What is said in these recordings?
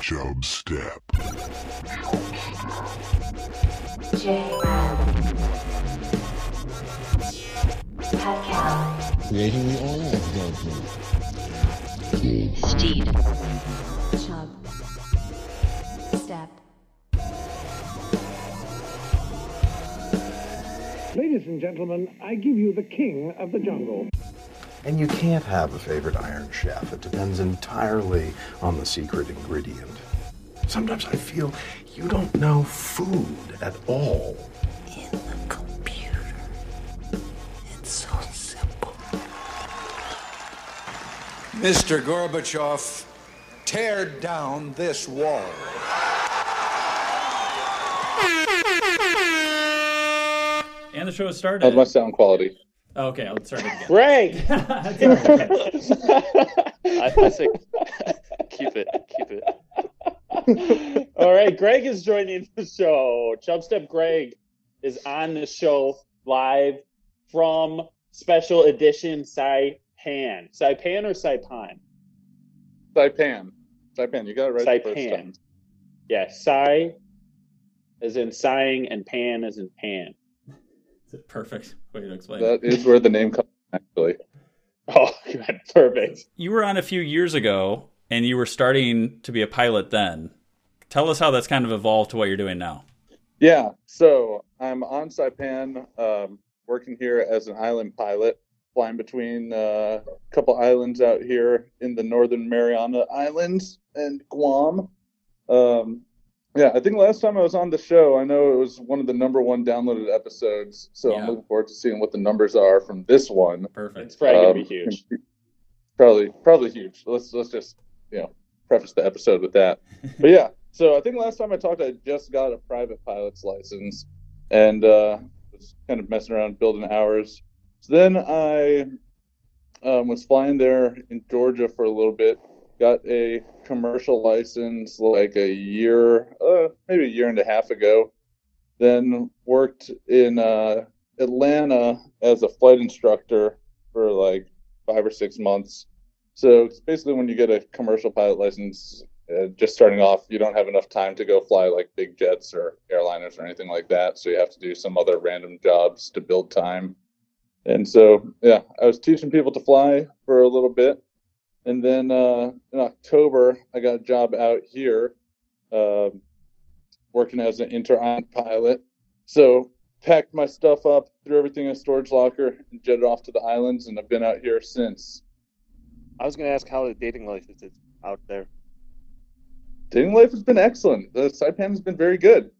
Chub Step. Creating the oil judgment. Steed. Chub. Step. Ladies and gentlemen, I give you the king of the jungle. And you can't have a favorite Iron Chef. It depends entirely on the secret ingredient. Sometimes I feel you don't know food at all. In the computer. It's so simple. Mr. Gorbachev, tear down this wall. And the show has How's started. my sound quality? Oh, okay, I'll start it again. Greg! I, I say keep it, keep it. All right, Greg is joining the show. Chubstep Greg is on the show live from special edition Saipan. Saipan or Saipan? Saipan. Saipan, you got it right the first Saipan. time. Yeah, Sai as in sighing and pan as in pan. Perfect way to explain That it. is where the name comes from, actually. Oh, God, perfect. You were on a few years ago, and you were starting to be a pilot then. Tell us how that's kind of evolved to what you're doing now. Yeah, so I'm on Saipan, um, working here as an island pilot, flying between uh, a couple islands out here in the northern Mariana Islands and Guam. Um, yeah, I think last time I was on the show, I know it was one of the number one downloaded episodes. So Yeah. I'm looking forward to seeing what the numbers are from this one. Perfect. It's Perfect. probably going Um, to be huge. Probably, probably huge. Let's let's just you know preface the episode with that. But yeah, so I think last time I talked, I just got a private pilot's license and uh, was kind of messing around building hours. So then I um, was flying there in Georgia for a little bit. Got a commercial license like a year, uh, maybe a year and a half ago. Then worked in uh, Atlanta as a flight instructor for like five or six months. So it's basically when you get a commercial pilot license, uh, just starting off, you don't have enough time to go fly like big jets or airliners or anything like that. So you have to do some other random jobs to build time. And so, yeah, I was teaching people to fly for a little bit. And then uh, in October, I got a job out here um working as an inter pilot. So packed my stuff up, threw everything in a storage locker, and jetted off to the islands. And I've been out here since. I was gonna ask how the dating life is out there. Dating life has been excellent. The Saipan has been very good.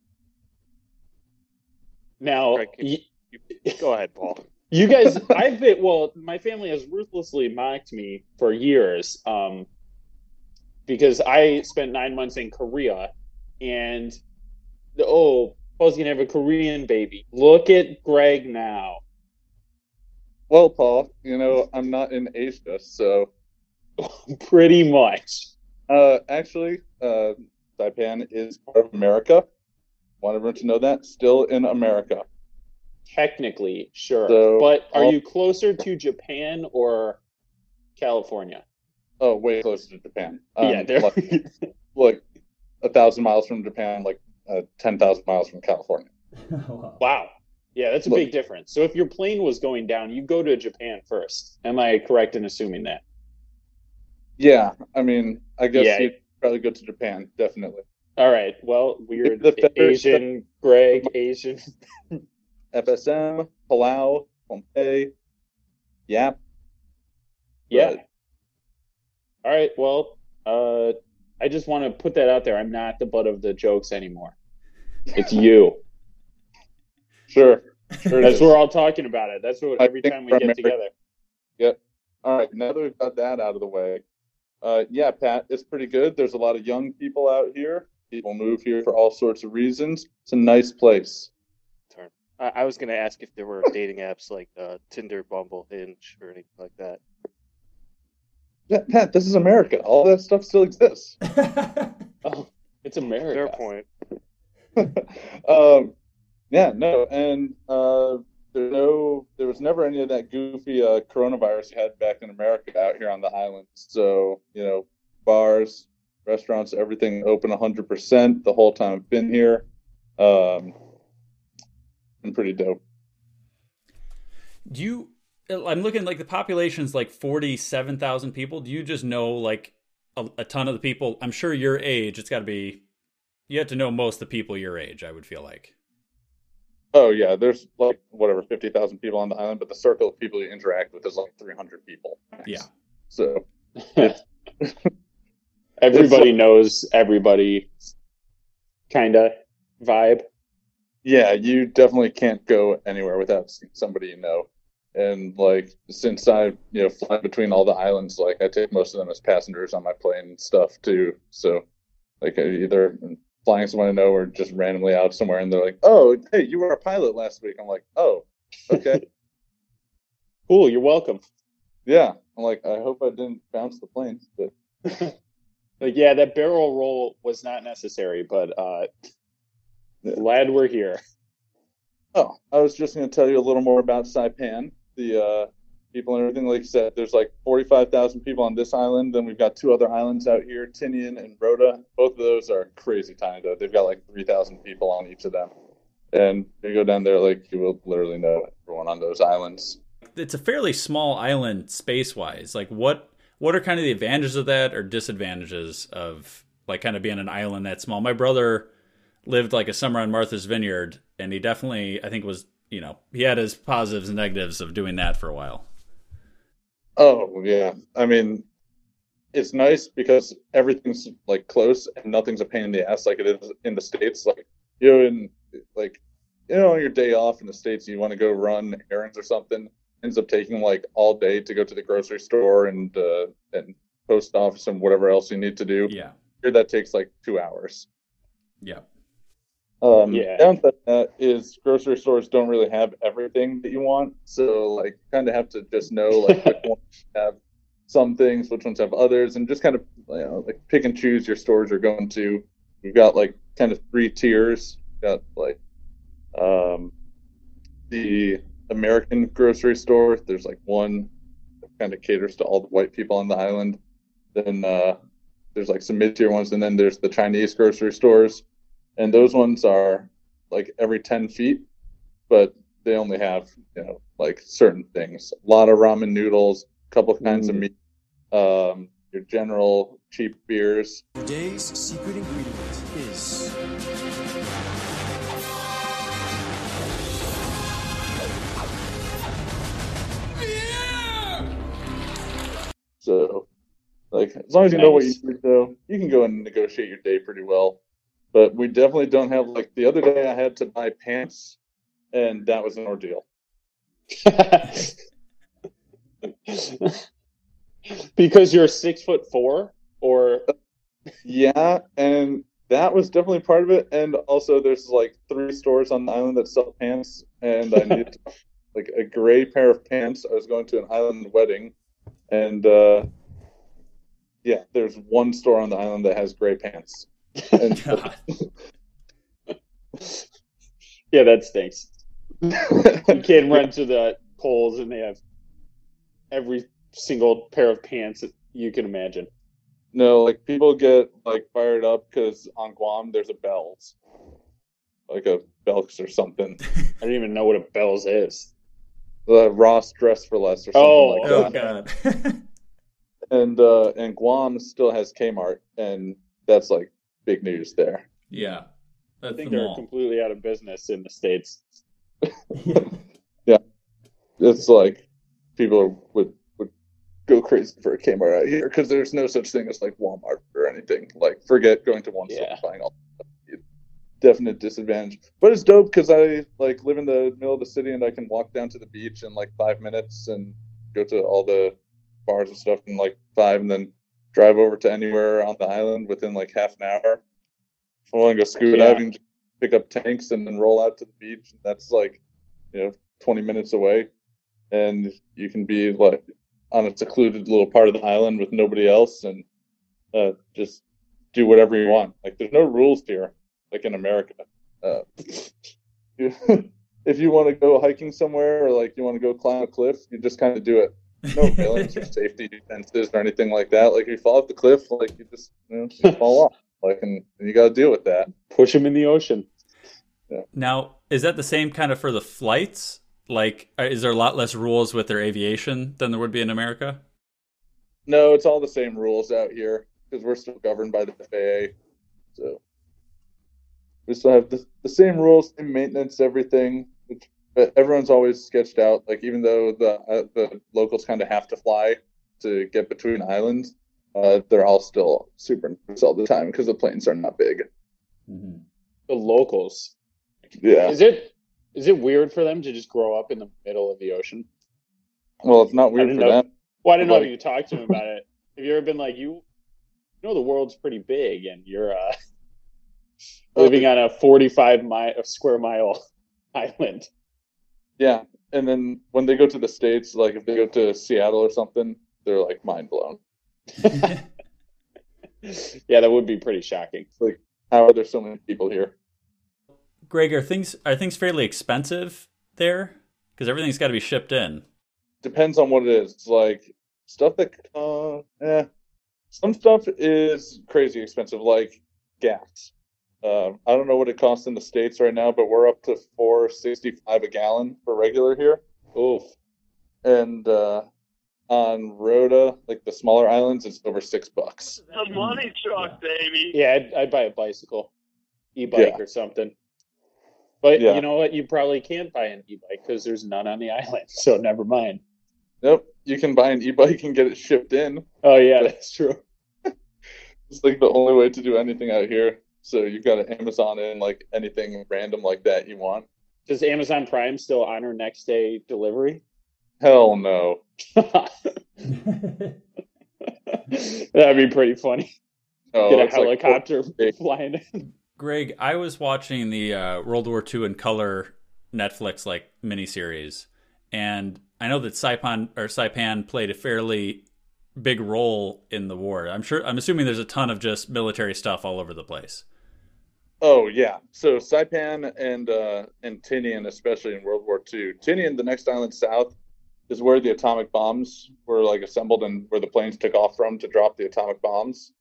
Now, Greg, can y- you- Go ahead, Paul. You guys i've been well my family has ruthlessly mocked me for years um because i spent nine months in korea and oh paul's gonna have a korean baby look at greg now Well, Paul, you know I'm not in Asia, so pretty much uh, actually, uh, Saipan is part of America. Want everyone to know that. Still in America. Technically sure So, but are I'll- you closer to japan or california Oh, way closer to Japan. Um, yeah there like, like a thousand miles from Japan, like uh, ten thousand miles from California. wow yeah that's a Look. big difference so if your plane was going down you go to japan first am i correct in assuming that Yeah, I mean, I guess Yeah. you'd probably go to Japan, definitely. All right. Well, weird The feather- Asian Greg, Asian. FSM, Palau, Pohnpei, Yap. Yeah. But- All right. Well, uh, I just want to put that out there. I'm not the butt of the jokes anymore. It's you. Sure. sure That's is. we're all talking about it. That's what every time we get America- together. Yep. All right. Now that we've got that out of the way, uh, yeah, Pat, it's pretty good. There's a lot of young people out here. People move here for all sorts of reasons. It's a nice place. Turn. I, I was gonna ask if there were dating apps like uh, Tinder, Bumble, Hinge, or anything like that. Yeah, Pat, this is America. All that stuff still exists. Oh, it's America. Fair point. um, yeah, no, and uh, there no, there was never any of that goofy uh, coronavirus you had back in America out here on the island. So you know, bars, restaurants, everything open 100% the whole time I've been here. Um, been pretty dope. Do you? I'm looking like the population's like forty-seven thousand people. Do you just know like a, a ton of the people? I'm sure your age. It's got to be. You have to know most of the people your age. I would feel like. Oh yeah, there's like whatever 50,000 people on the island, but the circle of people you interact with is like 300 people. max. Yeah. So Everybody knows everybody kind of vibe. Yeah, you definitely can't go anywhere without seeing somebody you know. And like since I you know fly between all the islands, like I take most of them as passengers on my plane and stuff too. So like I either flying someone I know or just randomly out somewhere, and they're like, "Oh, hey, you were a pilot last week." I'm like, "Oh, okay, Cool, you're welcome. yeah." I'm like, "I hope I didn't bounce the plane," but Like, yeah, that barrel roll was not necessary, but uh, glad we're here. Oh, I was just going to tell you a little more about Saipan, the uh, people and everything. Like I said, there's like 45,000 people on this island. Then we've got two other islands out here, Tinian and Rota. Both of those are crazy tiny, though. They've got like 3,000 people on each of them. And you go down there, like, you will literally know everyone on those islands. It's a fairly small island space-wise. Like what? What are kind of the advantages of that, or disadvantages of like kind of being an island that small? My brother lived like a summer on Martha's Vineyard, and he definitely, I think, was you know he had his positives and negatives of doing that for a while. Oh, yeah. I mean, it's nice because everything's like close and nothing's a pain in the ass like it is in the States. Like, you know, in like, you know, on your day off in the States, you want to go run errands or something, ends up taking like all day to go to the grocery store and, uh, and post office and whatever else you need to do. Yeah, Here, that takes like two hours. yeah, Um, Yeah. Downside that is grocery stores don't really have everything that you want, so like kind of have to just know like which ones have some things, which ones have others, and just kind of you know like pick and choose your stores you're going to. We've got like kind of three tiers. We've got like um, the American grocery store. There's like one that kind of caters to all the white people on the island. Then uh, there's like some mid tier ones, and then there's the Chinese grocery stores and those ones are like every 10 feet but they only have you know like certain things. A lot of ramen noodles a couple of kinds of meat um, your general cheap beers. Today's secret ingredient is so like as long as you know what you Nice. need though you can go and negotiate your day pretty well but we definitely don't have like the other day i had to buy pants and that was an ordeal because you're six foot four, or Yeah, and that was definitely part of it. And also, there's like three stores on the island that sell pants, and I needed like a gray pair of pants. I was going to an island wedding, and uh, yeah, there's one store on the island that has gray pants. And yeah, that stinks. You can't run to the polls and they have every single pair of pants that you can imagine. no, like people get like fired up because on Guam there's a Bell's, like a Belks or something. I don't even know what a Bell's is. The Ross Dress for Less or something Oh, like oh that. God. and uh and Guam still has Kmart and that's like big news there. yeah, I think the they're mall. completely out of business in the states. Yeah. It's like people would would go crazy for a Kmart out here because there's no such thing as like Walmart or anything. Like forget going to one store and buying all. Definite disadvantage, but it's dope because I like live in the middle of the city and I can walk down to the beach in like five minutes and go to all the bars and stuff in like five, and then drive over to anywhere on the island within like half an hour. If I want to go scuba Yeah. diving, pick up tanks and then roll out to the beach. That's like, you know, 20 minutes away. And you can be like on a secluded little part of the island with nobody else and uh, just do whatever you want. Like, there's no rules here, like in America. Uh, if you want to go hiking somewhere or like you want to go climb a cliff, you just kind of do it. No railings or safety defenses or anything like that. Like if you fall off the cliff, like you just you know just fall off. Like and, and you got to deal with that. Push them in the ocean. Now, is that the same kind of for the flights? Like, uh, is there a lot less rules with their aviation than there would be in America? No, it's all the same rules out here because we're still governed by the FAA. So we still have the, the same rules, same maintenance, everything. Which, but everyone's always sketched out. Like even though the uh, the locals kind of have to fly to get between islands, uh, they're all still super nervous all the time because the planes are not big. The locals. Yeah. Is it is it weird for them to just grow up in the middle of the ocean? Well, it's not weird for know. them. Well, I didn't know if you talked to him about it. Have you ever been like you? You know the world's pretty big, and you're uh, living on a 45 mile square mile island. Yeah, and then when they go to the states, like if they go to Seattle or something, they're like mind blown. Yeah, that would be pretty shocking. Like, how are there so many people here? Greg, are things are things fairly expensive there? Because everything's got to be shipped in. Depends on what it is. It's like stuff that, uh, eh, some stuff is crazy expensive, like gas. Um, I don't know what it costs in the states right now, but we're up to four sixty five a gallon for regular here. Oof. And uh, on Rota, like the smaller islands, it's over six bucks. The money truck, baby. Yeah, I'd, I'd buy a bicycle, e-bike Yeah. or something. But Yeah. you know what? You probably can't buy an e-bike because there's none on the island. So never mind. Nope, you can buy an e-bike and get it shipped in. Oh yeah, that's true. It's like the only way to do anything out here. So you've got to Amazon in like anything random like that you want. Does Amazon Prime still honor next day delivery? Hell no. That'd be pretty funny. No, Get a it's like- helicopter flying in. Greg, I was watching the uh, World War II in color Netflix like miniseries, and I know that Saipan or Saipan played a fairly big role in the war. I'm sure. I'm assuming there's a ton of just military stuff all over the place. Oh yeah. So Saipan and uh, and Tinian, especially in World War II. Tinian, the next island south, is where the atomic bombs were like assembled and where the planes took off from to drop the atomic bombs.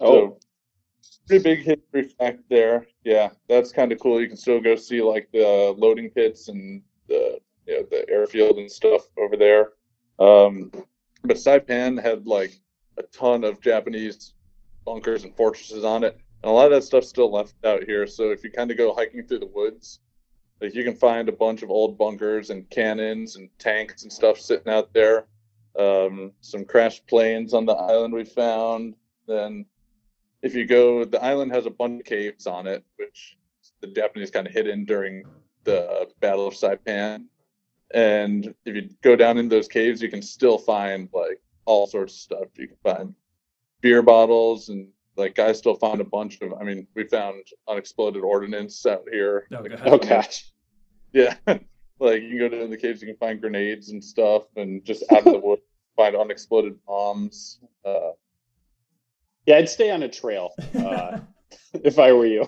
Oh. So, pretty big history fact there. Yeah, that's kind of cool. You can still go see like the loading pits and the you know the airfield and stuff over there. Um, but Saipan had like a ton of Japanese bunkers and fortresses on it, and a lot of that stuff's still left out here. So if you kind of go hiking through the woods, like you can find a bunch of old bunkers and cannons and tanks and stuff sitting out there. Um, some crashed planes on the island we found. Then if you go, the island has a bunch of caves on it, which the Japanese kind of hid in during the Battle of Saipan. And if you go down in those caves, you can still find like all sorts of stuff. You can find beer bottles and like guys still found a bunch of. I mean, we found unexploded ordnance out here. Oh, Like, Oh gosh. yeah, like you can go down the caves, you can find grenades and stuff, and just out of the woods find unexploded bombs. Uh, Yeah, I'd stay on a trail uh, if I were you.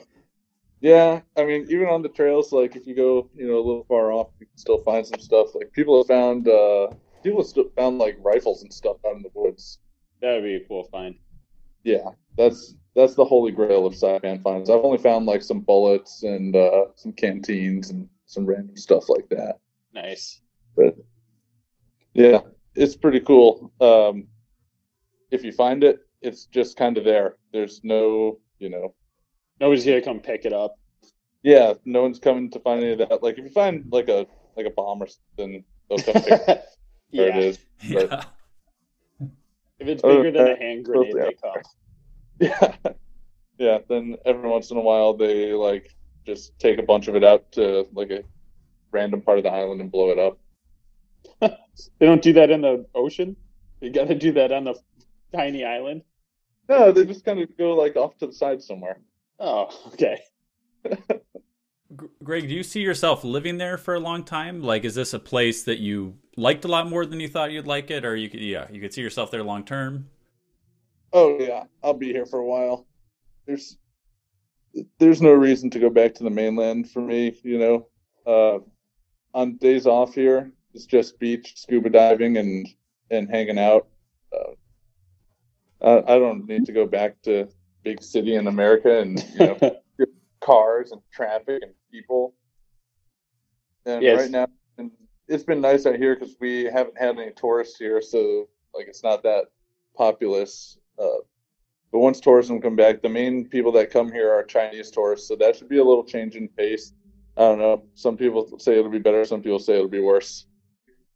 Yeah, I mean, even on the trails, like if you go, you know, a little far off, you can still find some stuff. Like people have found, uh, people have found like rifles and stuff out in the woods. That would be a cool find. Yeah, that's that's the holy grail of Saipan finds. I've only found like some bullets and uh, some canteens and some random stuff like that. Nice. But yeah, it's pretty cool. Um, if you find it, it's just kind of there. There's no, you know, Nobody's gonna come pick it up. yeah, no one's coming to find any of that. Like if you find like a like a bomb or something, they'll come pick where Yeah. it is. But Yeah. If it's bigger than than a hand grenade, they come. yeah, yeah. Then every once in a while, they like just take a bunch of it out to like a random part of the island and blow it up. They don't do that in the ocean. You got to do that on the tiny island. No, they just kind of go like off to the side somewhere. Oh, okay. G- Greg, do you see yourself living there for a long time? Like, is this a place that you liked a lot more than you thought you'd like it, or you could, yeah, you could see yourself there long term? Oh yeah, I'll be here for a while. There's there's no reason to go back to the mainland for me, you know. Uh, on days off here, it's just beach, scuba diving, and and hanging out. Uh, I, I don't need to go back to big city in America and you know cars and traffic and people. And Yes. right now, and it's been nice out here because we haven't had any tourists here, so like it's not that populous. Uh, but once tourism come back, the main people that come here are Chinese tourists, so that should be a little change in pace. I don't know. Some people say it'll be better. Some people say it'll be worse.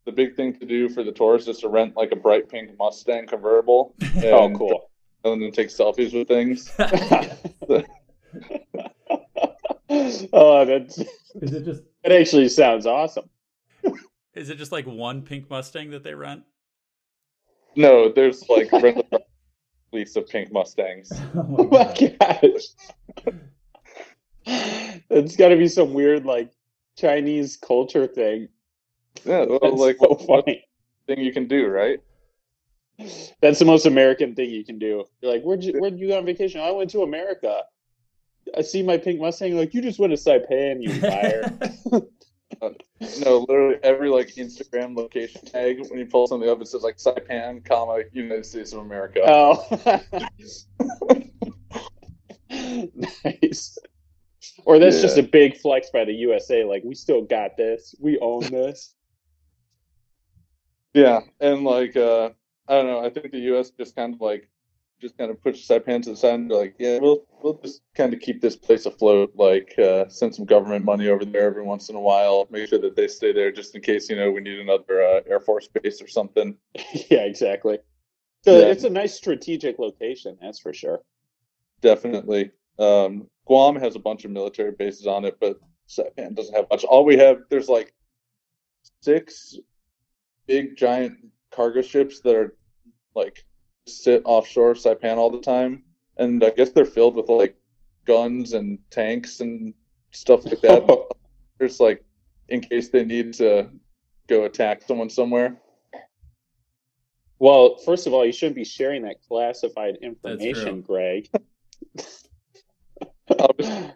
The big thing to do for the tourists is to rent like a bright pink Mustang convertible. Oh, cool. And then take selfies with things. oh, that's Is it just that actually sounds awesome. is it just like one pink Mustang that they rent? No, there's like rental fleets of pink Mustangs. Oh my gosh. It's got to be some weird like Chinese culture thing. Yeah, well, That's like so what, what funny. thing you can do, right? That's the most American thing you can do. You're like, where'd you where'd you go on vacation? Oh, I went to America. I see my pink Mustang. Like, you just went to Saipan, you liar. No, literally every like Instagram location tag when you pull something up, it says like Saipan, comma United States of America. oh, nice. Or that's just a big flex by the USA. Like, we still got this. We own this. Yeah, and like uh I don't know, I think the US just kind of like just kind of push Saipan to the side and like, yeah, we'll we'll just kind of keep this place afloat, like uh send some government money over there every once in a while, make sure that they stay there just in case, you know, we need another uh, Air Force base or something. yeah, exactly. So Yeah. it's a nice strategic location, that's for sure. Definitely. Um Guam has a bunch of military bases on it, but Saipan doesn't have much. All we have there's like six big giant cargo ships that are like sit offshore Saipan all the time, and I guess they're filled with like guns and tanks and stuff like that. There's like in case they need to go attack someone somewhere. Well, first of all, you shouldn't be sharing that classified information, Greg.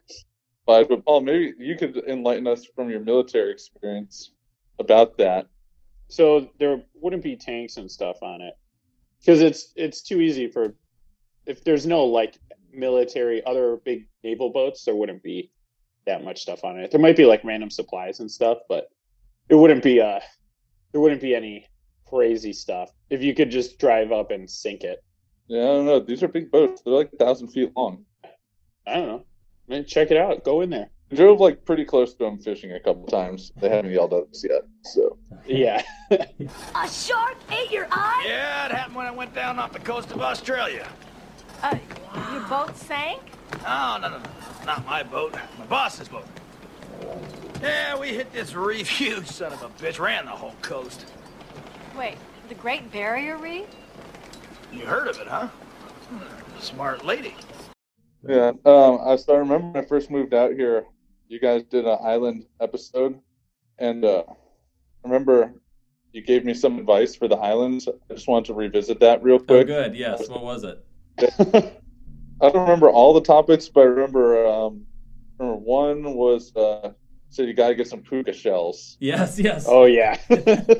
But, but Paul, maybe you could enlighten us from your military experience about that. So there wouldn't be tanks and stuff on it because it's it's too easy for if there's no like military other big naval boats, there wouldn't be that much stuff on it. There might be like random supplies and stuff, but it wouldn't be uh there wouldn't be any crazy stuff if you could just drive up and sink it. Yeah, I don't know. These are big boats. They're like a thousand feet long. I don't know. Man, check it out. Go in there. I drove like pretty close to them fishing a couple times. They haven't yelled at us yet. So Yeah. A shark ate your eye? Yeah, it happened when I went down off the coast of Australia. Uh, your boat sank? Oh, no, no, no. Not my boat. My boss's boat. Yeah, we hit this reef. You son of a bitch. Ran the whole coast. Wait, the Great Barrier Reef? You heard of it, huh? Hmm, Smart lady. yeah, um, I so I remember when I first moved out here. You guys did an island episode, and uh, I remember you gave me some advice for the islands. I just wanted to revisit that real quick. Oh, good. Yes. What was it? I don't remember all the topics, but I remember um, remember one was uh, so you gotta get some puka shells. Yes. Yes. Oh yeah.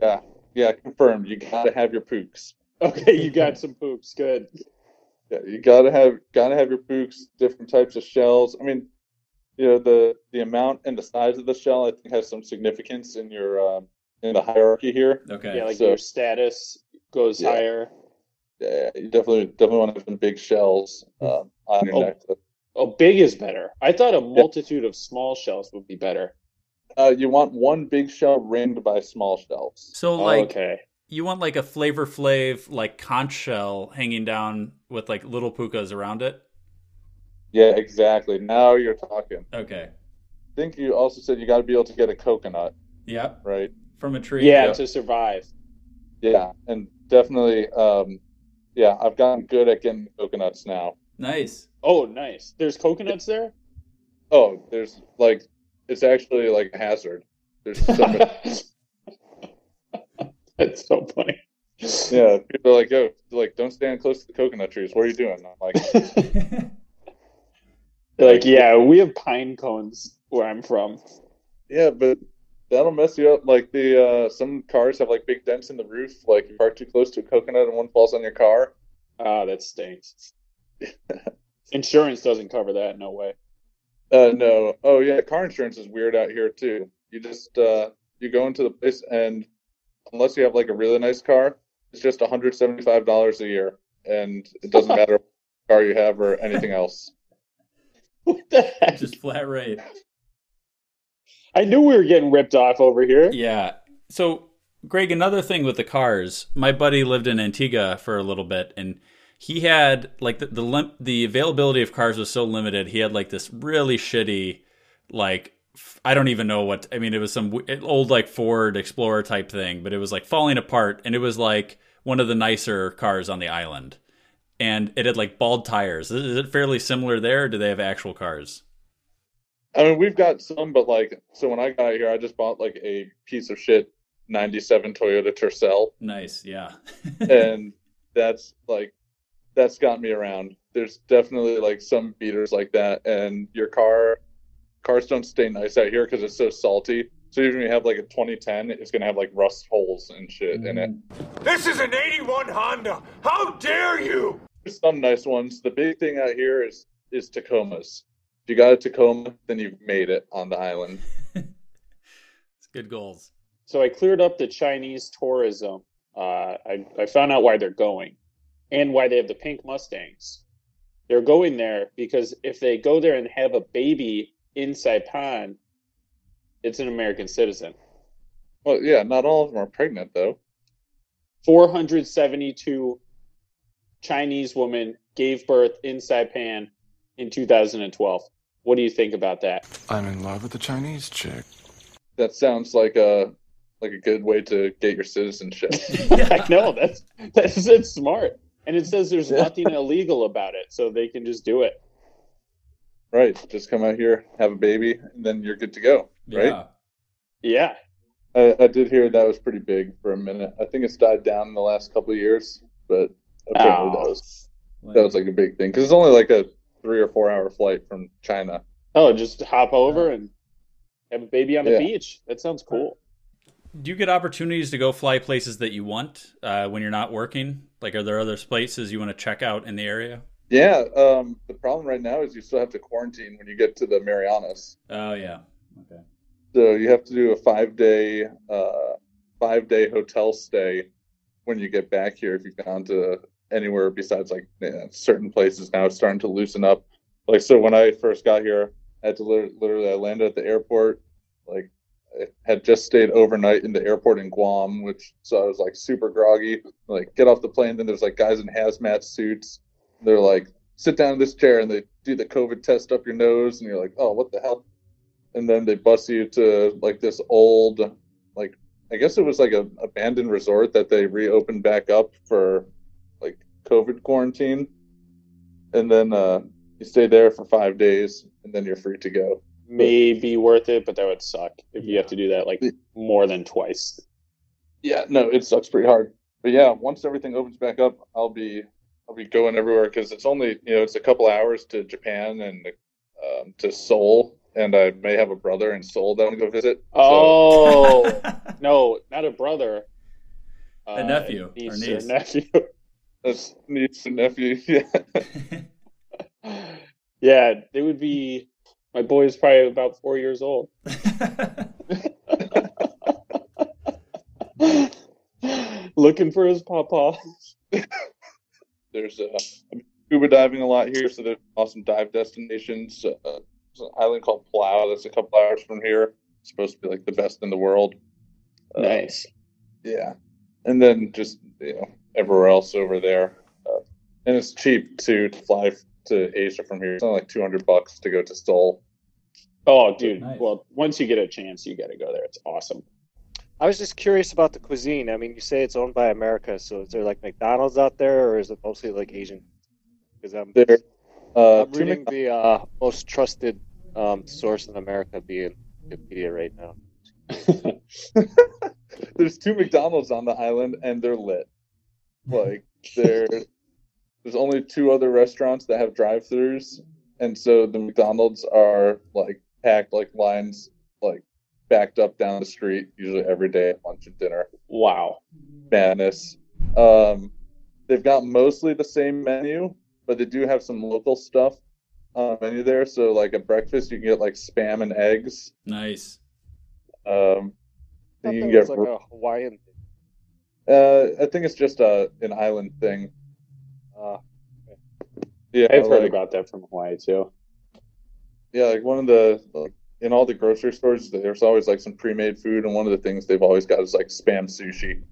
Yeah, yeah, confirmed. You gotta have your pooks. okay, you got some poops. Good. Yeah, you gotta have gotta have your pooks. Different types of shells. I mean, you know the the amount and the size of the shell. I think has some significance in your um, in the hierarchy here. Okay. Yeah, like So- your status goes Yeah. higher. Yeah, you definitely definitely want to have some big shells um, on your Oh. necklace. Oh, big is better. I thought a multitude of small shells would be better. Uh, you want one big shell ringed by small shells. So like okay. you want like a flavor flav like conch shell hanging down with like little pukas around it. Yeah, exactly. Now you're talking. Okay. I think you also said you got to be able to get a coconut, Yeah. right? From a tree. Yeah, Yeah. to survive. Yeah, and definitely, um, yeah, I've gotten good at getting coconuts now. Nice. Oh, nice. There's coconuts there. Oh, there's like, it's actually like a hazard. There's so much, That's so funny. yeah, people are like, yo, like, don't stand close to the coconut trees. What are you doing? I'm like, They're like, yeah, we have pine cones where I'm from. yeah, but that'll mess you up. Like the uh, some cars have like big dents in the roof. Like you park too close to a coconut and one falls on your car. Ah, that stinks. Insurance doesn't cover that. No way. Uh, no. Oh yeah, car insurance is weird out here too. You just uh, you go into the place and unless you have like a really nice car, it's just one hundred seventy five dollars a year, and it doesn't matter what car you have or anything else. Just flat rate. I knew we were getting ripped off over here. Yeah. So, Greg, another thing with the cars, my buddy lived in Antigua for a little bit, and he had like the the, lim- the availability of cars was so limited. He had like this really shitty, like f- I don't even know what. I mean, it was some w- old like Ford Explorer type thing, but it was like falling apart, and it was like one of the nicer cars on the island, and it had like bald tires. Is is it fairly similar there? Or do they have actual cars? I mean, we've got some, but like, so when I got here, I just bought like a piece of shit '97 Toyota Tercel, Nice, yeah. and that's like, that's got me around. There's definitely like some beaters like that, and your car, cars don't stay nice out here because it's so salty. So even if you have like a 2010, it's gonna have like rust holes and shit in it. This is an 81 Honda. How dare you? There's some nice ones. The big thing out here is is Tacomas. If you got a Tacoma, then you've made it on the island. It's good goals. So I cleared up the Chinese tourism. Uh, I, I found out why they're going and why they have the pink Mustangs. They're going there because if they go there and have a baby in Saipan, it's an American citizen. Well, yeah, not all of them are pregnant though. 472 Chinese woman gave birth in Saipan in 2012. What do you think about that? I'm in love with the Chinese chick. That sounds like a like a good way to get your citizenship. yeah, I know that's that's it's smart, and it says there's nothing illegal about it, so they can just do it. right. Just come out here, have a baby, and then you're good to go. Right. Yeah. I, I did hear that was pretty big for a minute. I think it's died down in the last couple of years, but apparently that Oh. was that was like a big thing because it's only like a three or four hour flight from China. Oh, just hop over and have a baby on the Yeah. beach. That sounds cool. Do you get opportunities to go fly places that you want uh, when you're not working? Like, are there other places you want to check out in the area? Yeah. Um, the problem right now is you still have to quarantine when you get to the Marianas. Oh yeah. Okay. So you have to do a five day uh, five day hotel stay when you get back here if you've gone to anywhere besides like yeah, certain places now it's starting to loosen up. Like so when I first got here, I had to lit- literally I landed at the airport like I had just stayed overnight in the airport in Guam, which so I was like super groggy. Like get off the plane, then there's like guys in hazmat suits. They're like, sit down in this chair, and they do the COVID test up your nose, and you're like, oh, what the hell? And then they bus you to like this old, like I guess it was like a abandoned resort that they reopened back up for like COVID quarantine, and then uh, you stay there for five days, and then you're free to go. May be worth it, but that would suck if you have to do that like more than twice. Yeah, no, it sucks pretty hard. But yeah, once everything opens back up, I'll be I'll be going everywhere because it's only you know it's a couple hours to Japan and um, to Seoul, and I may have a brother in Seoul that I'm gonna go visit. Oh no, not a brother. Uh, A nephew or niece niece. nephew. That's niece and nephew. Yeah. yeah, they would be. My boy is probably about four years old. Looking for his papa. There's uh, scuba diving a lot here, so there's awesome dive destinations. Uh, there's an island called Palau that's a couple hours from here. It's supposed to be like the best in the world. Uh, Nice. Yeah, and then just you know everywhere else over there, uh, and it's cheap too to fly to Asia from here. It's only like two hundred bucks to go to Seoul. Oh, dude. Well, once you get a chance, you got to go there. It's awesome. I was just curious about the cuisine. I mean, you say it's owned by America, so is there like McDonald's out there, or is it mostly like Asian? Because I'm, There, uh, I'm reading the uh, most trusted um, source in America being Wikipedia right now. There's two McDonald's on the island, and they're lit. Like there, there's only two other restaurants that have drive-throughs, and so the McDonald's are like packed like lines, like backed up down the street, usually every day at lunch and dinner. Wow. Madness. Um, they've got mostly the same menu, but they do have some local stuff on the menu there. So, like at breakfast, you can get like spam and eggs. Nice. Um, I you can get. like a Hawaiian thing. Uh, I think it's just a an island thing. Uh, Yeah, I've heard like- about that from Hawaii too. Yeah, like one of the like in all the grocery stores, there's always like some pre-made food, and one of the things they've always got is like spam sushi.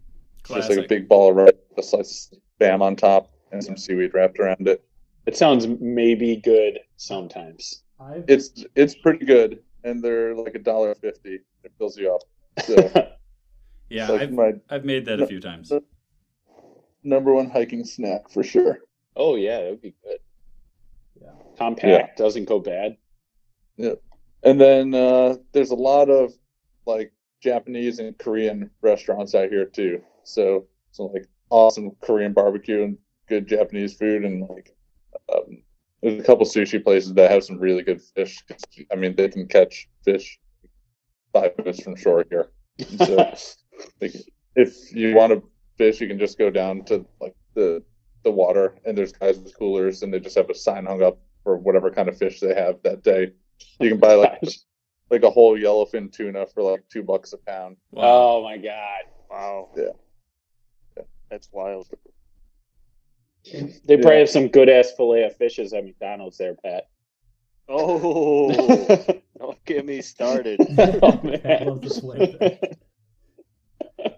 It's just like a big ball of rice, with a slice of spam on top, and some seaweed wrapped around it. It sounds maybe good sometimes. It's it's pretty good, and they're like a dollar fifty. It fills you up. So Yeah, Like I've, my- I've made that a few times. number one hiking snack for sure. Oh yeah, that would be good. Compact doesn't go bad. Yeah. And then uh, there's a lot of like Japanese and Korean restaurants out here too. So some like awesome Korean barbecue and good Japanese food and like um, there's a couple sushi places that have some really good fish. I mean, they can catch fish five minutes from shore here. So like, if you want to fish, you can just go down to like the the water and there's guys with coolers and they just have a sign hung up for whatever kind of fish they have that day. You can buy like like a whole yellowfin tuna for like two bucks a pound. Oh my god. Wow. Yeah. That's wild. They probably Yeah. have some good ass fillet of fishes at McDonald's there, Pat. Oh, don't get me started. oh man.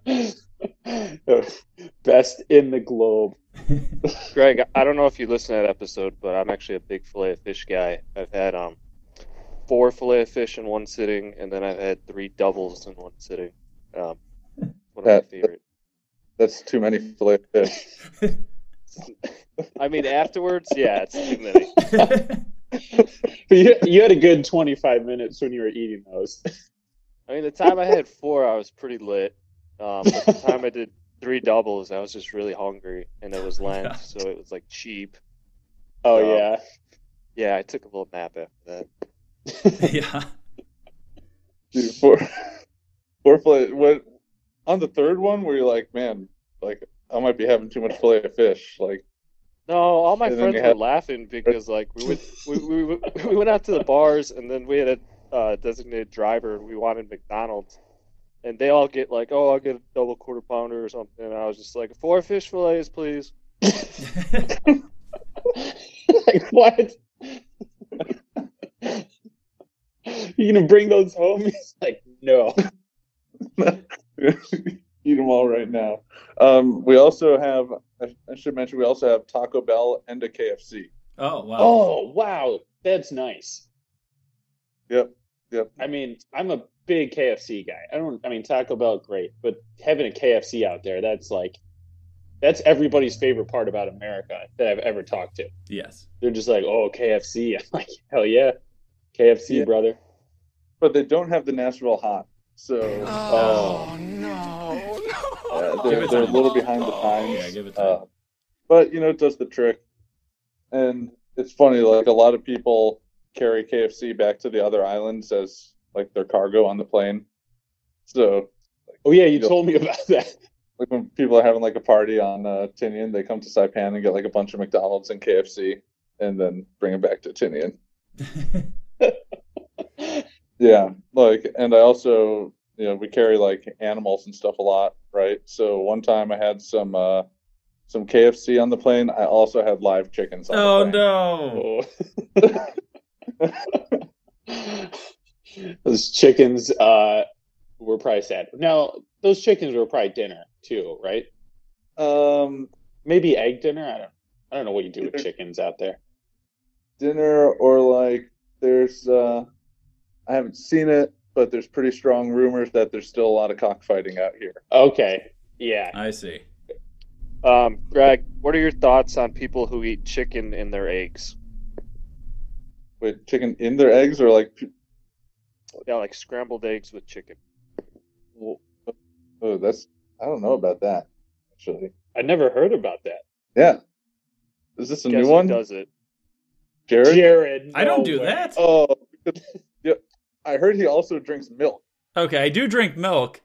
Best in the globe. Greg, I don't know if you listened to that episode, but I'm actually a big fillet of fish guy. I've had um four fillet of fish in one sitting, and then I've had three doubles in one sitting. Um, one of my favorite. That's too many fillet of fish. I mean, afterwards, yeah, it's too many. You, you had a good 25 minutes when you were eating those. I mean, the time I had four, I was pretty lit. Um, but the time I did three doubles, I was just really hungry, and it was Lent, so it was like cheap. Oh Um, yeah. Yeah, I took a little nap after that. yeah. Dude, four four fillet what on the third one where you're like, man, like I might be having too much fillet of fish. Like No, all my friends you were had- laughing because like we went we, we, we we went out to the bars and then we had a uh, designated driver and we wanted McDonald's and they all get like oh I'll get a double quarter pounder or something and I was just like four fish fillets please. like what? you gonna bring those home? He's like, no. eat them all right now. Um, we also have I, I should mention we also have Taco Bell and a KFC. Oh wow. Oh wow, that's nice. Yep. Yep. I mean, I'm a big KFC guy. I don't. I mean, Taco Bell great, but having a KFC out there, that's like, that's everybody's favorite part about America that I've ever talked to. Yes. They're just like, oh, KFC. I'm like, hell yeah, KFC, Yeah. brother. But they don't have the Nashville hot. So Oh, no, uh, they're, it they're a little behind the times. Yeah, give it time. Uh, but you know, it does the trick. And it's funny, like a lot of people carry KFC back to the other islands as like their cargo on the plane. So Oh yeah, you Yep. told me about that. like when people are having like a party on uh, Tinian, they come to Saipan and get like a bunch of McDonald's and KFC, and then bring it back to Tinian. Yeah, like, and I also, you know, we carry like animals and stuff a lot, right? So one time I had some uh some KFC on the plane. I also had live chickens on oh the plane. no. those chickens uh, were probably sad. Now, those chickens were probably dinner too, right? Um, Maybe egg dinner. I don't. I don't know what you do with chickens out there. dinner or like there's uh I haven't seen it, but there's pretty strong rumors that there's still a lot of cockfighting out here. Okay. Yeah. I see. Um, Greg, what are your thoughts on people who eat chicken in their eggs? With chicken in their eggs or like Yeah, like scrambled eggs with chicken. oh that's I don't know about that actually. I never heard about that. Yeah. Is this a Guess new who one? does it? Jared? Jared. I don't do way. that. Oh, because- yeah. I heard he also drinks milk. Okay, I do drink milk,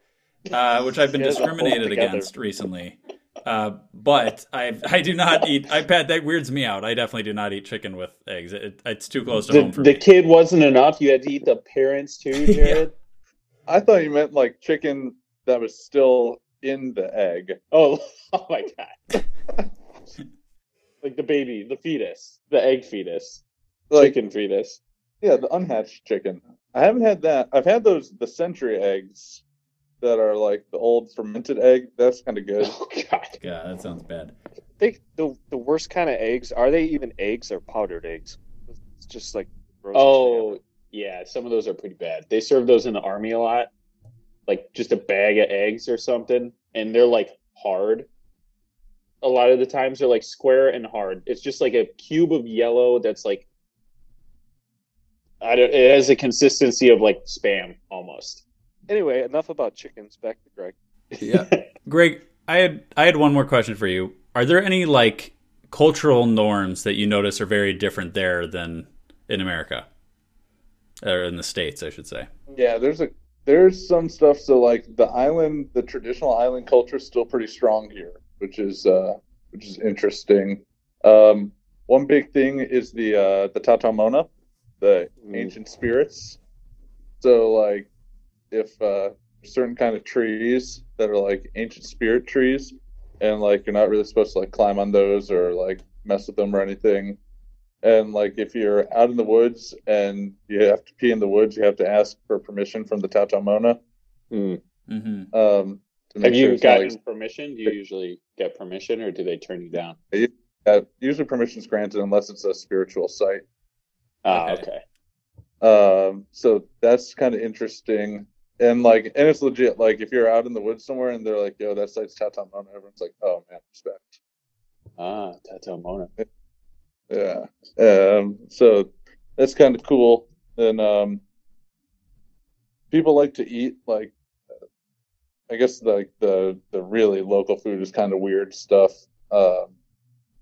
uh, which I've been Yeah, discriminated against recently. Uh, but I I do not eat. I Pat that weirds me out. I definitely do not eat chicken with eggs. It, it's too close to The, home for the me. kid wasn't enough. You had to eat the parents too, Jared. I thought you meant like chicken that was still in the egg. Oh, oh my god! like the baby, the fetus, the egg fetus, Like- chicken fetus. Yeah, the unhatched chicken. I haven't had that. I've had those the century eggs that are like the old fermented egg. That's kind of good. Oh god. Yeah, that sounds bad. I think the the worst kind of eggs are they even eggs or powdered eggs? It's just like frozen Oh yeah, some of those are pretty bad. They serve those in the army a lot, like just a bag of eggs or something, and they're like hard. A lot of the times they're like square and hard. It's just like a cube of yellow that's like I don't. It has a consistency of like spam almost. Anyway, enough about chickens. Back to Greg. Yeah, Greg, I had I had one more question for you. Are there any like cultural norms that you notice are very different there than in America, or in the states, I should say? Yeah, there's a there's some stuff. So like the island, the traditional island culture is still pretty strong here, which is uh, which is interesting. Um, one big thing is the uh, the Taotaomona, the ancient spirits. So like, if uh, certain kind of trees that are like ancient spirit trees, and like you're not really supposed to like climb on those or like mess with them or anything. And like if you're out in the woods and you have to pee in the woods, you have to ask for permission from the Taotaomona. Mm-hmm. Um, to Have sure you it's not, gotten like, permission? Do you usually get permission, or do they turn you down? uh, usually permission's granted unless it's a spiritual site. Ah, okay. Um, so that's kind of interesting. And like, and it's legit. Like, if you're out in the woods somewhere and they're like, "Yo, that site's Taotaomona," everyone's like, "Oh man, respect." Ah, Taotaomona. Yeah. Um, so that's kind of cool. And um, people like to eat like, I guess like the the really local food is kind of weird stuff. Um,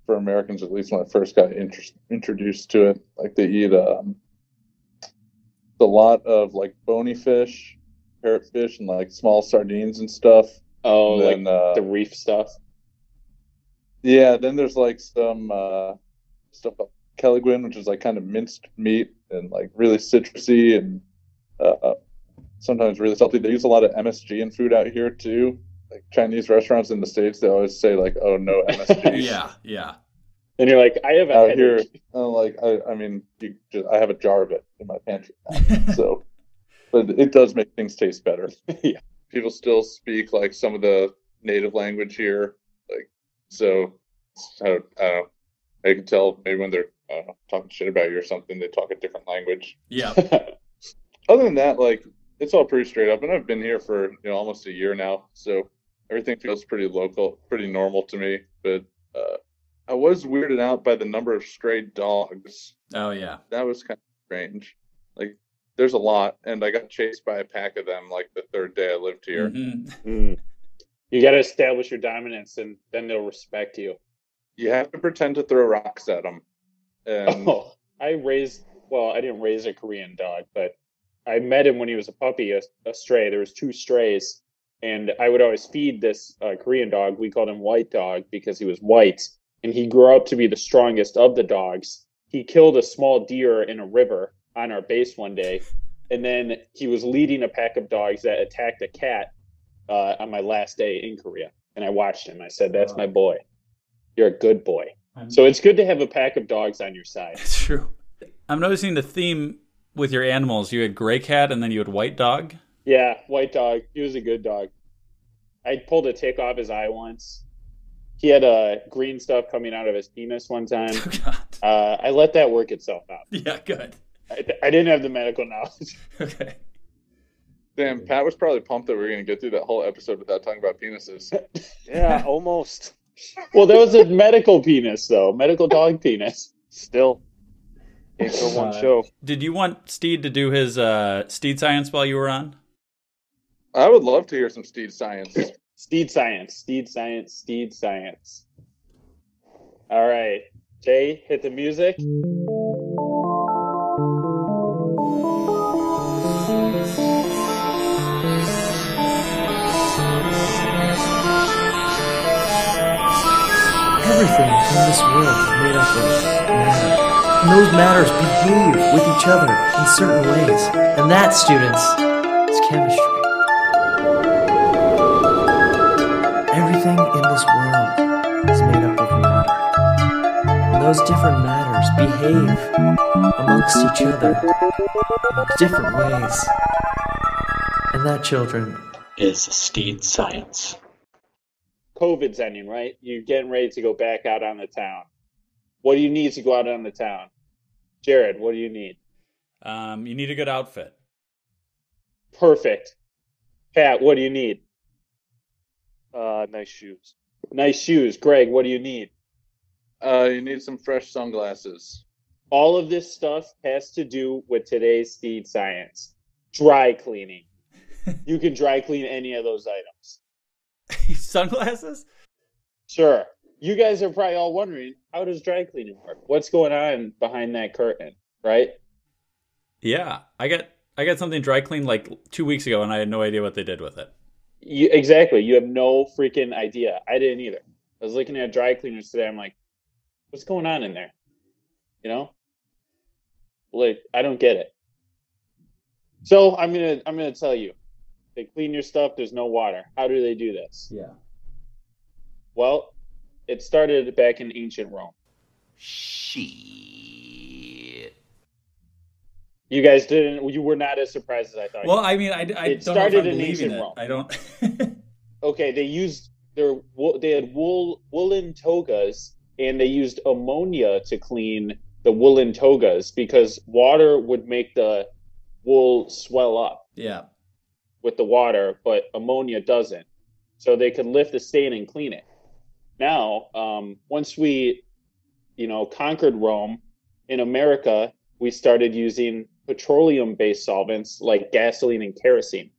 for Americans, at least when I first got inter- introduced to it, like they eat um, a lot of like bony fish, parrotfish, and like small sardines and stuff. Oh, And like then, uh, the reef stuff. Yeah, then there's like some uh, stuff called kelaguen, which is like kind of minced meat and like really citrusy and uh, sometimes really salty. They use a lot of MSG in food out here too. Like Chinese restaurants in the states, they always say like, "Oh no MSG." yeah, yeah. And you're like, I have a out headache. here, uh, like I, I mean, you just, I have a jar of it in my pantry, now, so but it does make things taste better. yeah, people still speak like some of the native language here, like so. I don't, I don't know. I can tell maybe when they're I talking shit about you or something, they talk a different language. Yeah. Other than that, like it's all pretty straight up, and I've been here for you know almost a year now, so everything feels pretty local, pretty normal to me. But uh, I was weirded out by the number of stray dogs. Oh yeah. That was kind of strange. Like there's a lot, and I got chased by a pack of them like the third day I lived here. Mm-hmm. Mm. You got to establish your dominance, and then they'll respect you. You have to pretend to throw rocks at them. And Oh, I raised. Well, I didn't raise a Korean dog, but I met him when he was a puppy, a, a stray. There was two strays, and I would always feed this uh, Korean dog. We called him White Dog because he was white, and he grew up to be the strongest of the dogs. He killed a small deer in a river on our base one day, and then he was leading a pack of dogs that attacked a cat uh, on my last day in Korea. And I watched him. I said, "That's my boy. You're a good boy." So it's good to have a pack of dogs on your side. It's true. I'm noticing the theme with your animals. You had gray cat and then you had white dog. Yeah, white dog. He was a good dog. I pulled a tick off his eye once. He had uh, green stuff coming out of his penis one time. Oh, Uh, I let that work itself out. Yeah, good. I, I didn't have the medical knowledge. Okay. damn, Pat was probably pumped that we were gonna get through that whole episode without talking about penises. Yeah, almost. Well, there was a medical penis, though. Medical dog penis. Still, ain't for one Uh, show. Did you want Steed to do his uh, Steed science while you were on? I would love to hear some Steed science. Steed science. Steed science. Steed science. All right. Jay, hit the music. Everything in this world is made up of matter. And those matters behave with each other in certain ways. And that, students, is chemistry. Everything in this world is made up of matter. And those different matters behave amongst each other in different ways. And that, children, is steed science. COVID's ending, right? You're getting ready to go back out on the town. What do you need to go out on the town? Jared, what do you need? Um, you need a good outfit. Perfect. Pat, what do you need? Uh, nice shoes. Nice shoes. Greg, what do you need? Uh, you need some fresh sunglasses. All of this stuff has to do with today's steed science. Dry cleaning. you can dry clean any of those items. Sunglasses? Sure. You guys are probably all wondering, how does dry cleaning work? What's going on behind that curtain, right? Yeah, I got I got something dry cleaned like two weeks ago, and I had no idea what they did with it. You, exactly. You have no freaking idea. I didn't either. I was looking at dry cleaners today. I'm like, what's going on in there? You know, like I don't get it. So I'm gonna I'm gonna tell you. They clean your stuff. There's no water. How do they do this? Yeah. Well, it started back in ancient Rome. Shit. You guys didn't. You were not as surprised as I thought. Well, I mean, I, I it don't know if started I'm in believing ancient it. Rome. I don't. okay, they used their they had wool woolen togas, and they used ammonia to clean the woolen togas because water would make the wool swell up yeah. With the water, but ammonia doesn't. So they could lift the stain and clean it. Now, um, once we, you know, conquered Rome in America, we started using petroleum-based solvents like gasoline and kerosene.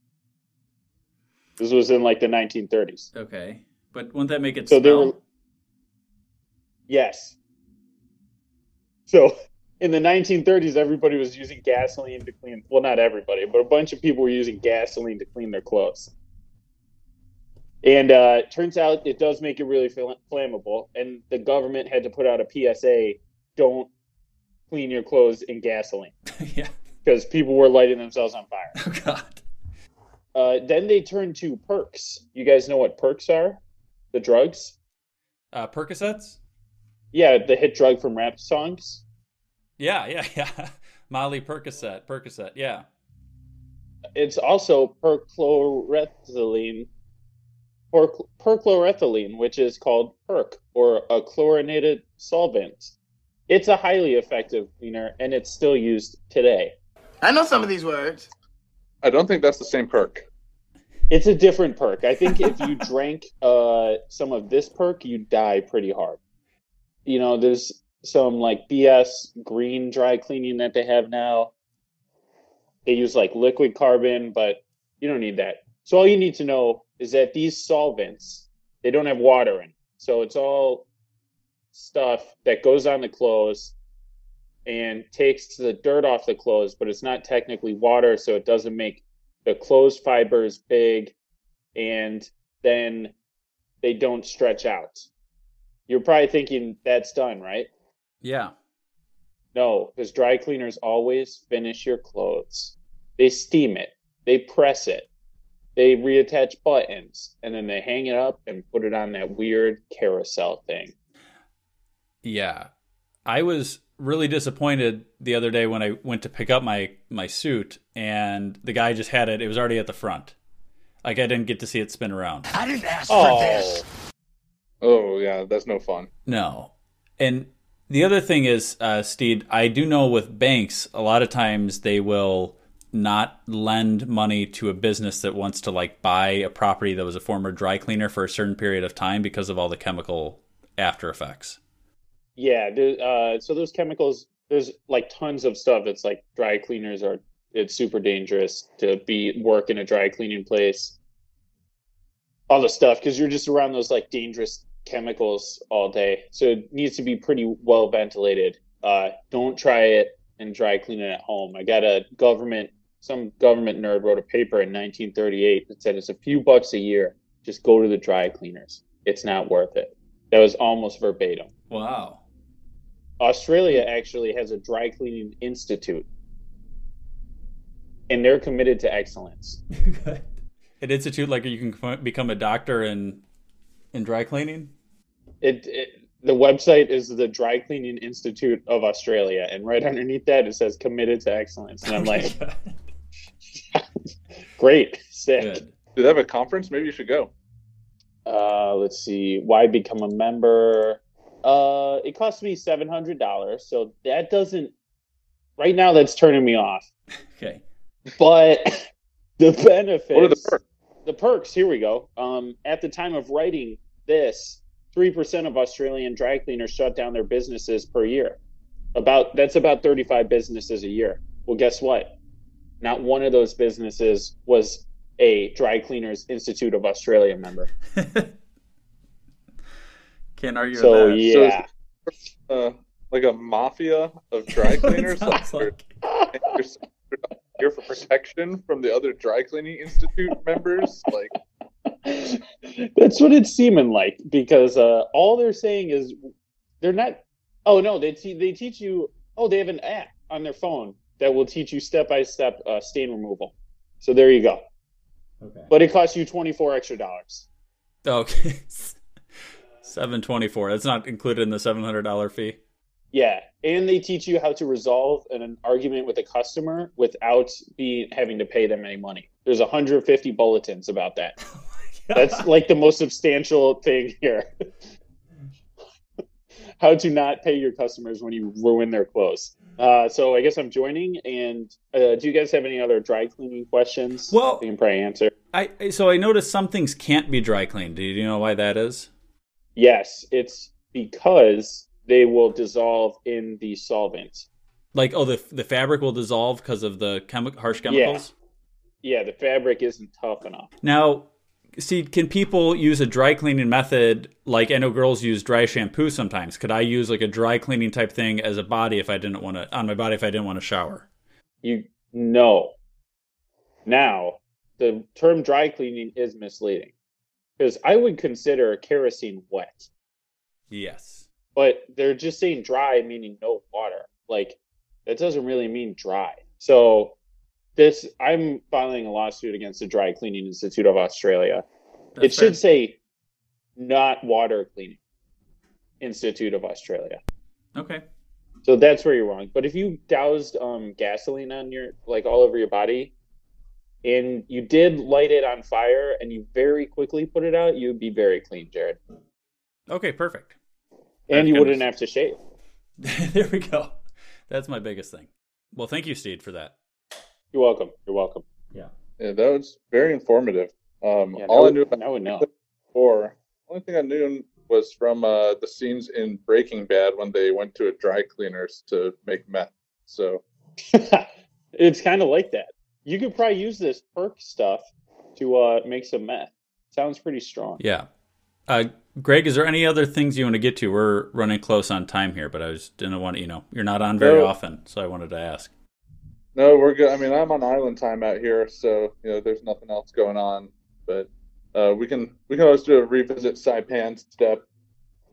This was in like the 1930s. Okay, but wouldn't that make it So smell? were yes. So in the 1930s, everybody was using gasoline to clean. Well, not everybody, but a bunch of people were using gasoline to clean their clothes. And uh, turns out it does make it really flammable. And the government had to put out a PSA: don't clean your clothes in gasoline. yeah. Because people were lighting themselves on fire. Oh God. Uh, then they turned to perks. You guys know what perks are? The drugs. Uh, Percocets? Yeah, the hit drug from rap songs. Yeah, yeah, yeah. Molly Percocet, Percocet. Yeah. It's also perchlorethylene, per, perchlorethylene, which is called perc or a chlorinated solvent. It's a highly effective cleaner, and it's still used today. I know some of these words. I don't think that's the same perk. It's a different perk. I think if you drank uh, some of this perk, you'd die pretty hard. You know, there's some like BS green dry cleaning that they have now. They use like liquid carbon, but you don't need that. So all you need to know is that these solvents, they don't have water in. So it's all stuff that goes on the clothes and takes the dirt off the clothes, but it's not technically water, so it doesn't make the clothes fibers big and then they don't stretch out. You're probably thinking that's done, right? Yeah. No, because dry cleaners always finish your clothes. They steam it, they press it, they reattach buttons, and then they hang it up and put it on that weird carousel thing. Yeah. I was really disappointed the other day when I went to pick up my my suit and the guy just had it it was already at the front. Like I didn't get to see it spin around. I didn't ask Oh. for this. Oh yeah, that's no fun. No. And the other thing is, uh, Steed, I do know with banks, a lot of times they will not lend money to a business that wants to like buy a property that was a former dry cleaner for a certain period of time because of all the chemical after effects. Yeah, uh, so those chemicals, there's like tons of stuff It's like dry cleaners are. It's super dangerous to be work in a dry cleaning place. All the stuff because you're just around those like dangerous chemicals all day, so it needs to be pretty well ventilated. Uh, don't try it and dry clean it at home. I got a government, some government nerd wrote a paper in 1938 that said it's a few bucks a year. Just go to the dry cleaners. It's not worth it. That was almost verbatim. Wow. Australia actually has a dry cleaning institute, and they're committed to excellence. An institute like you can become a doctor in in dry cleaning. It, it the website is the Dry Cleaning Institute of Australia, and right underneath that it says committed to excellence. And I'm like, great, sick. Do they have a conference? Maybe you should go. Uh, let's see. Why become a member? Uh, it cost me seven hundred dollars, so that doesn't. Right now, that's turning me off. Okay. But the benefits. What are the perks? The perks. Here we go. Um, at the time of writing this, three percent of Australian dry cleaners shut down their businesses per year. About that's about thirty-five businesses a year. Well, guess what? Not one of those businesses was a Dry Cleaners Institute of Australia member. Can't argue So with that. yeah. Uh, like a mafia of dry cleaners. Sounds like you're, you're here for protection from the other dry cleaning institute members. Like, That's what it's seeming like because uh, all they're saying is they're not. Oh no, they te- they teach you. Oh, they have an app on their phone that will teach you step by step stain removal. So there you go. Okay. But it costs you twenty four extra dollars. Okay. Seven twenty four. That's not included in the seven hundred dollar fee. Yeah, and they teach you how to resolve an, an argument with a customer without being having to pay them any money. There's 150 bulletins about that. That's like the most substantial thing here. how to not pay your customers when you ruin their clothes. Uh, so I guess I'm joining. And uh, do you guys have any other dry cleaning questions? Well- you can probably answer. I so I noticed some things can't be dry cleaned. Do you know why that is? Yes, it's because they will dissolve in the solvent. Like oh the the fabric will dissolve because of the chemi- harsh chemicals. Yeah, the fabric isn't tough enough. Now, see, can people use a dry cleaning method like I know girls use dry shampoo sometimes? Could I use like a dry cleaning type thing as a body if I didn't want to on my body if I didn't want to shower? You no. Now, the term dry cleaning is misleading because I would consider kerosene wet, Yes. but they're just saying dry meaning no water. Like that doesn't really mean dry. So this I'm filing a lawsuit against the Dry Cleaning Institute of Australia. it That's should fair. say not water cleaning Institute of Australia. Okay. So that's where you're wrong. But if you doused um, gasoline on your like all over your body, and you did light it on fire, and you very quickly put it out, you'd be very clean, Jared, Okay, perfect. and you wouldn't have to shave. there we go. That's my biggest thing. Well, thank you, Steve, for that. You're welcome. You're welcome. Yeah. yeah, that was very informative. Um, Yeah, all now- I knew about now we know. before, only thing I knew was from uh, the scenes in Breaking Bad when they went to a dry cleaners to make meth. So it's kind of like that. You could probably use this perk stuff to uh, make some meth. Sounds pretty strong. Yeah. Uh, Greg, is there any other things you want to get to? We're running close on time here, but I just didn't want to, you know, you're not on very No. often, so I wanted to ask. No, we're good. I mean, I'm on island time out here, so you know, there's nothing else going on. But uh, we can we can always do a revisit Saipan step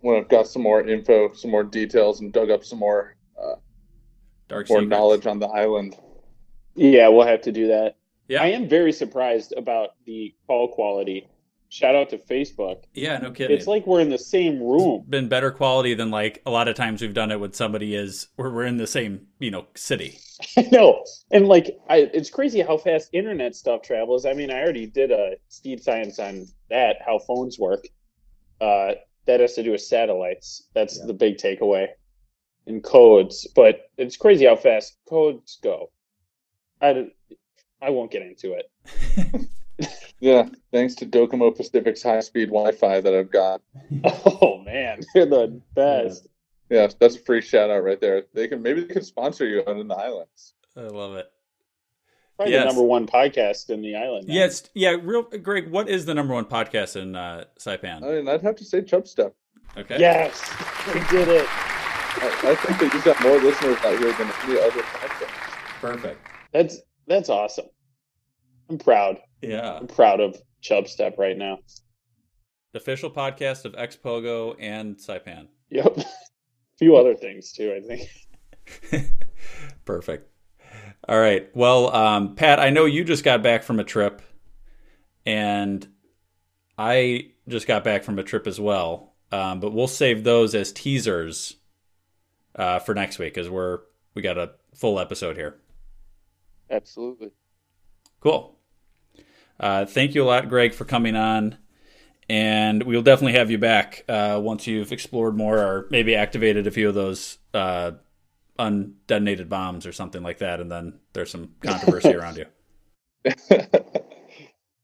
when I've got some more info, some more details, and dug up some more uh, Dark more secrets. knowledge on the island. Yeah, we'll have to do that. Yeah. I am very surprised about the call quality. Shout out to Facebook. Yeah, no kidding. It's like we're in the same room. been better quality than like a lot of times we've done it when somebody is where we're in the same, you know, city. I know. And like I it's crazy how fast internet stuff travels. I mean, I already did a Steed science on that, how phones work. Uh that has to do with satellites. That's the big takeaway. And codes, but it's crazy how fast codes go. I I won't get into it. Yeah, thanks to Docomo Pacific's high-speed Wi-Fi that I've got. Oh man, they're the best. Yeah, that's a free shout out right there. They can maybe they can sponsor you out in the islands. I love it. Probably Yes. the number one podcast in the island. now. Yes, yeah, real Greg, what is the number one podcast in uh Saipan? I mean, I'd have to say Chub Step. Okay. Yes, we did it. I, I think that you've got more listeners out here than any other podcast. Perfect. That's that's awesome. I'm proud. Yeah. I'm proud of Chubstep right now. the official podcast of Xpogo and Saipan. Yep. A few other things too, I think. Perfect. All right. Well, um, Pat, I know you just got back from a trip, and I just got back from a trip as well. Um, but we'll save those as teasers uh, for next week because we're we got a full episode here. Absolutely. Cool. Uh, thank you a lot, Greg, for coming on. And we'll definitely have you back uh, once you've explored more or maybe activated a few of those uh, undetonated bombs or something like that. And then there's some controversy around you.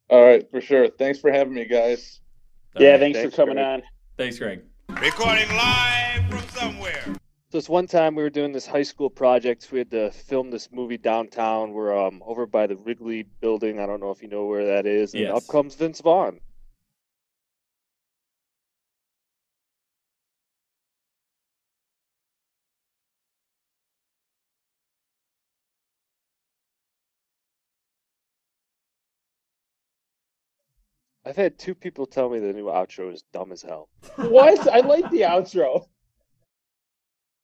All right, for sure. Thanks for having me, guys. Yeah, thanks, for coming on. Thanks, Greg. Recording live from somewhere. This one time we were doing this high school project. We had to film this movie downtown. We're um, over by the Wrigley building. I don't know if you know where that is. And Yes. up comes Vince Vaughn. I've had two people tell me the new outro is dumb as hell. What? I like the outro.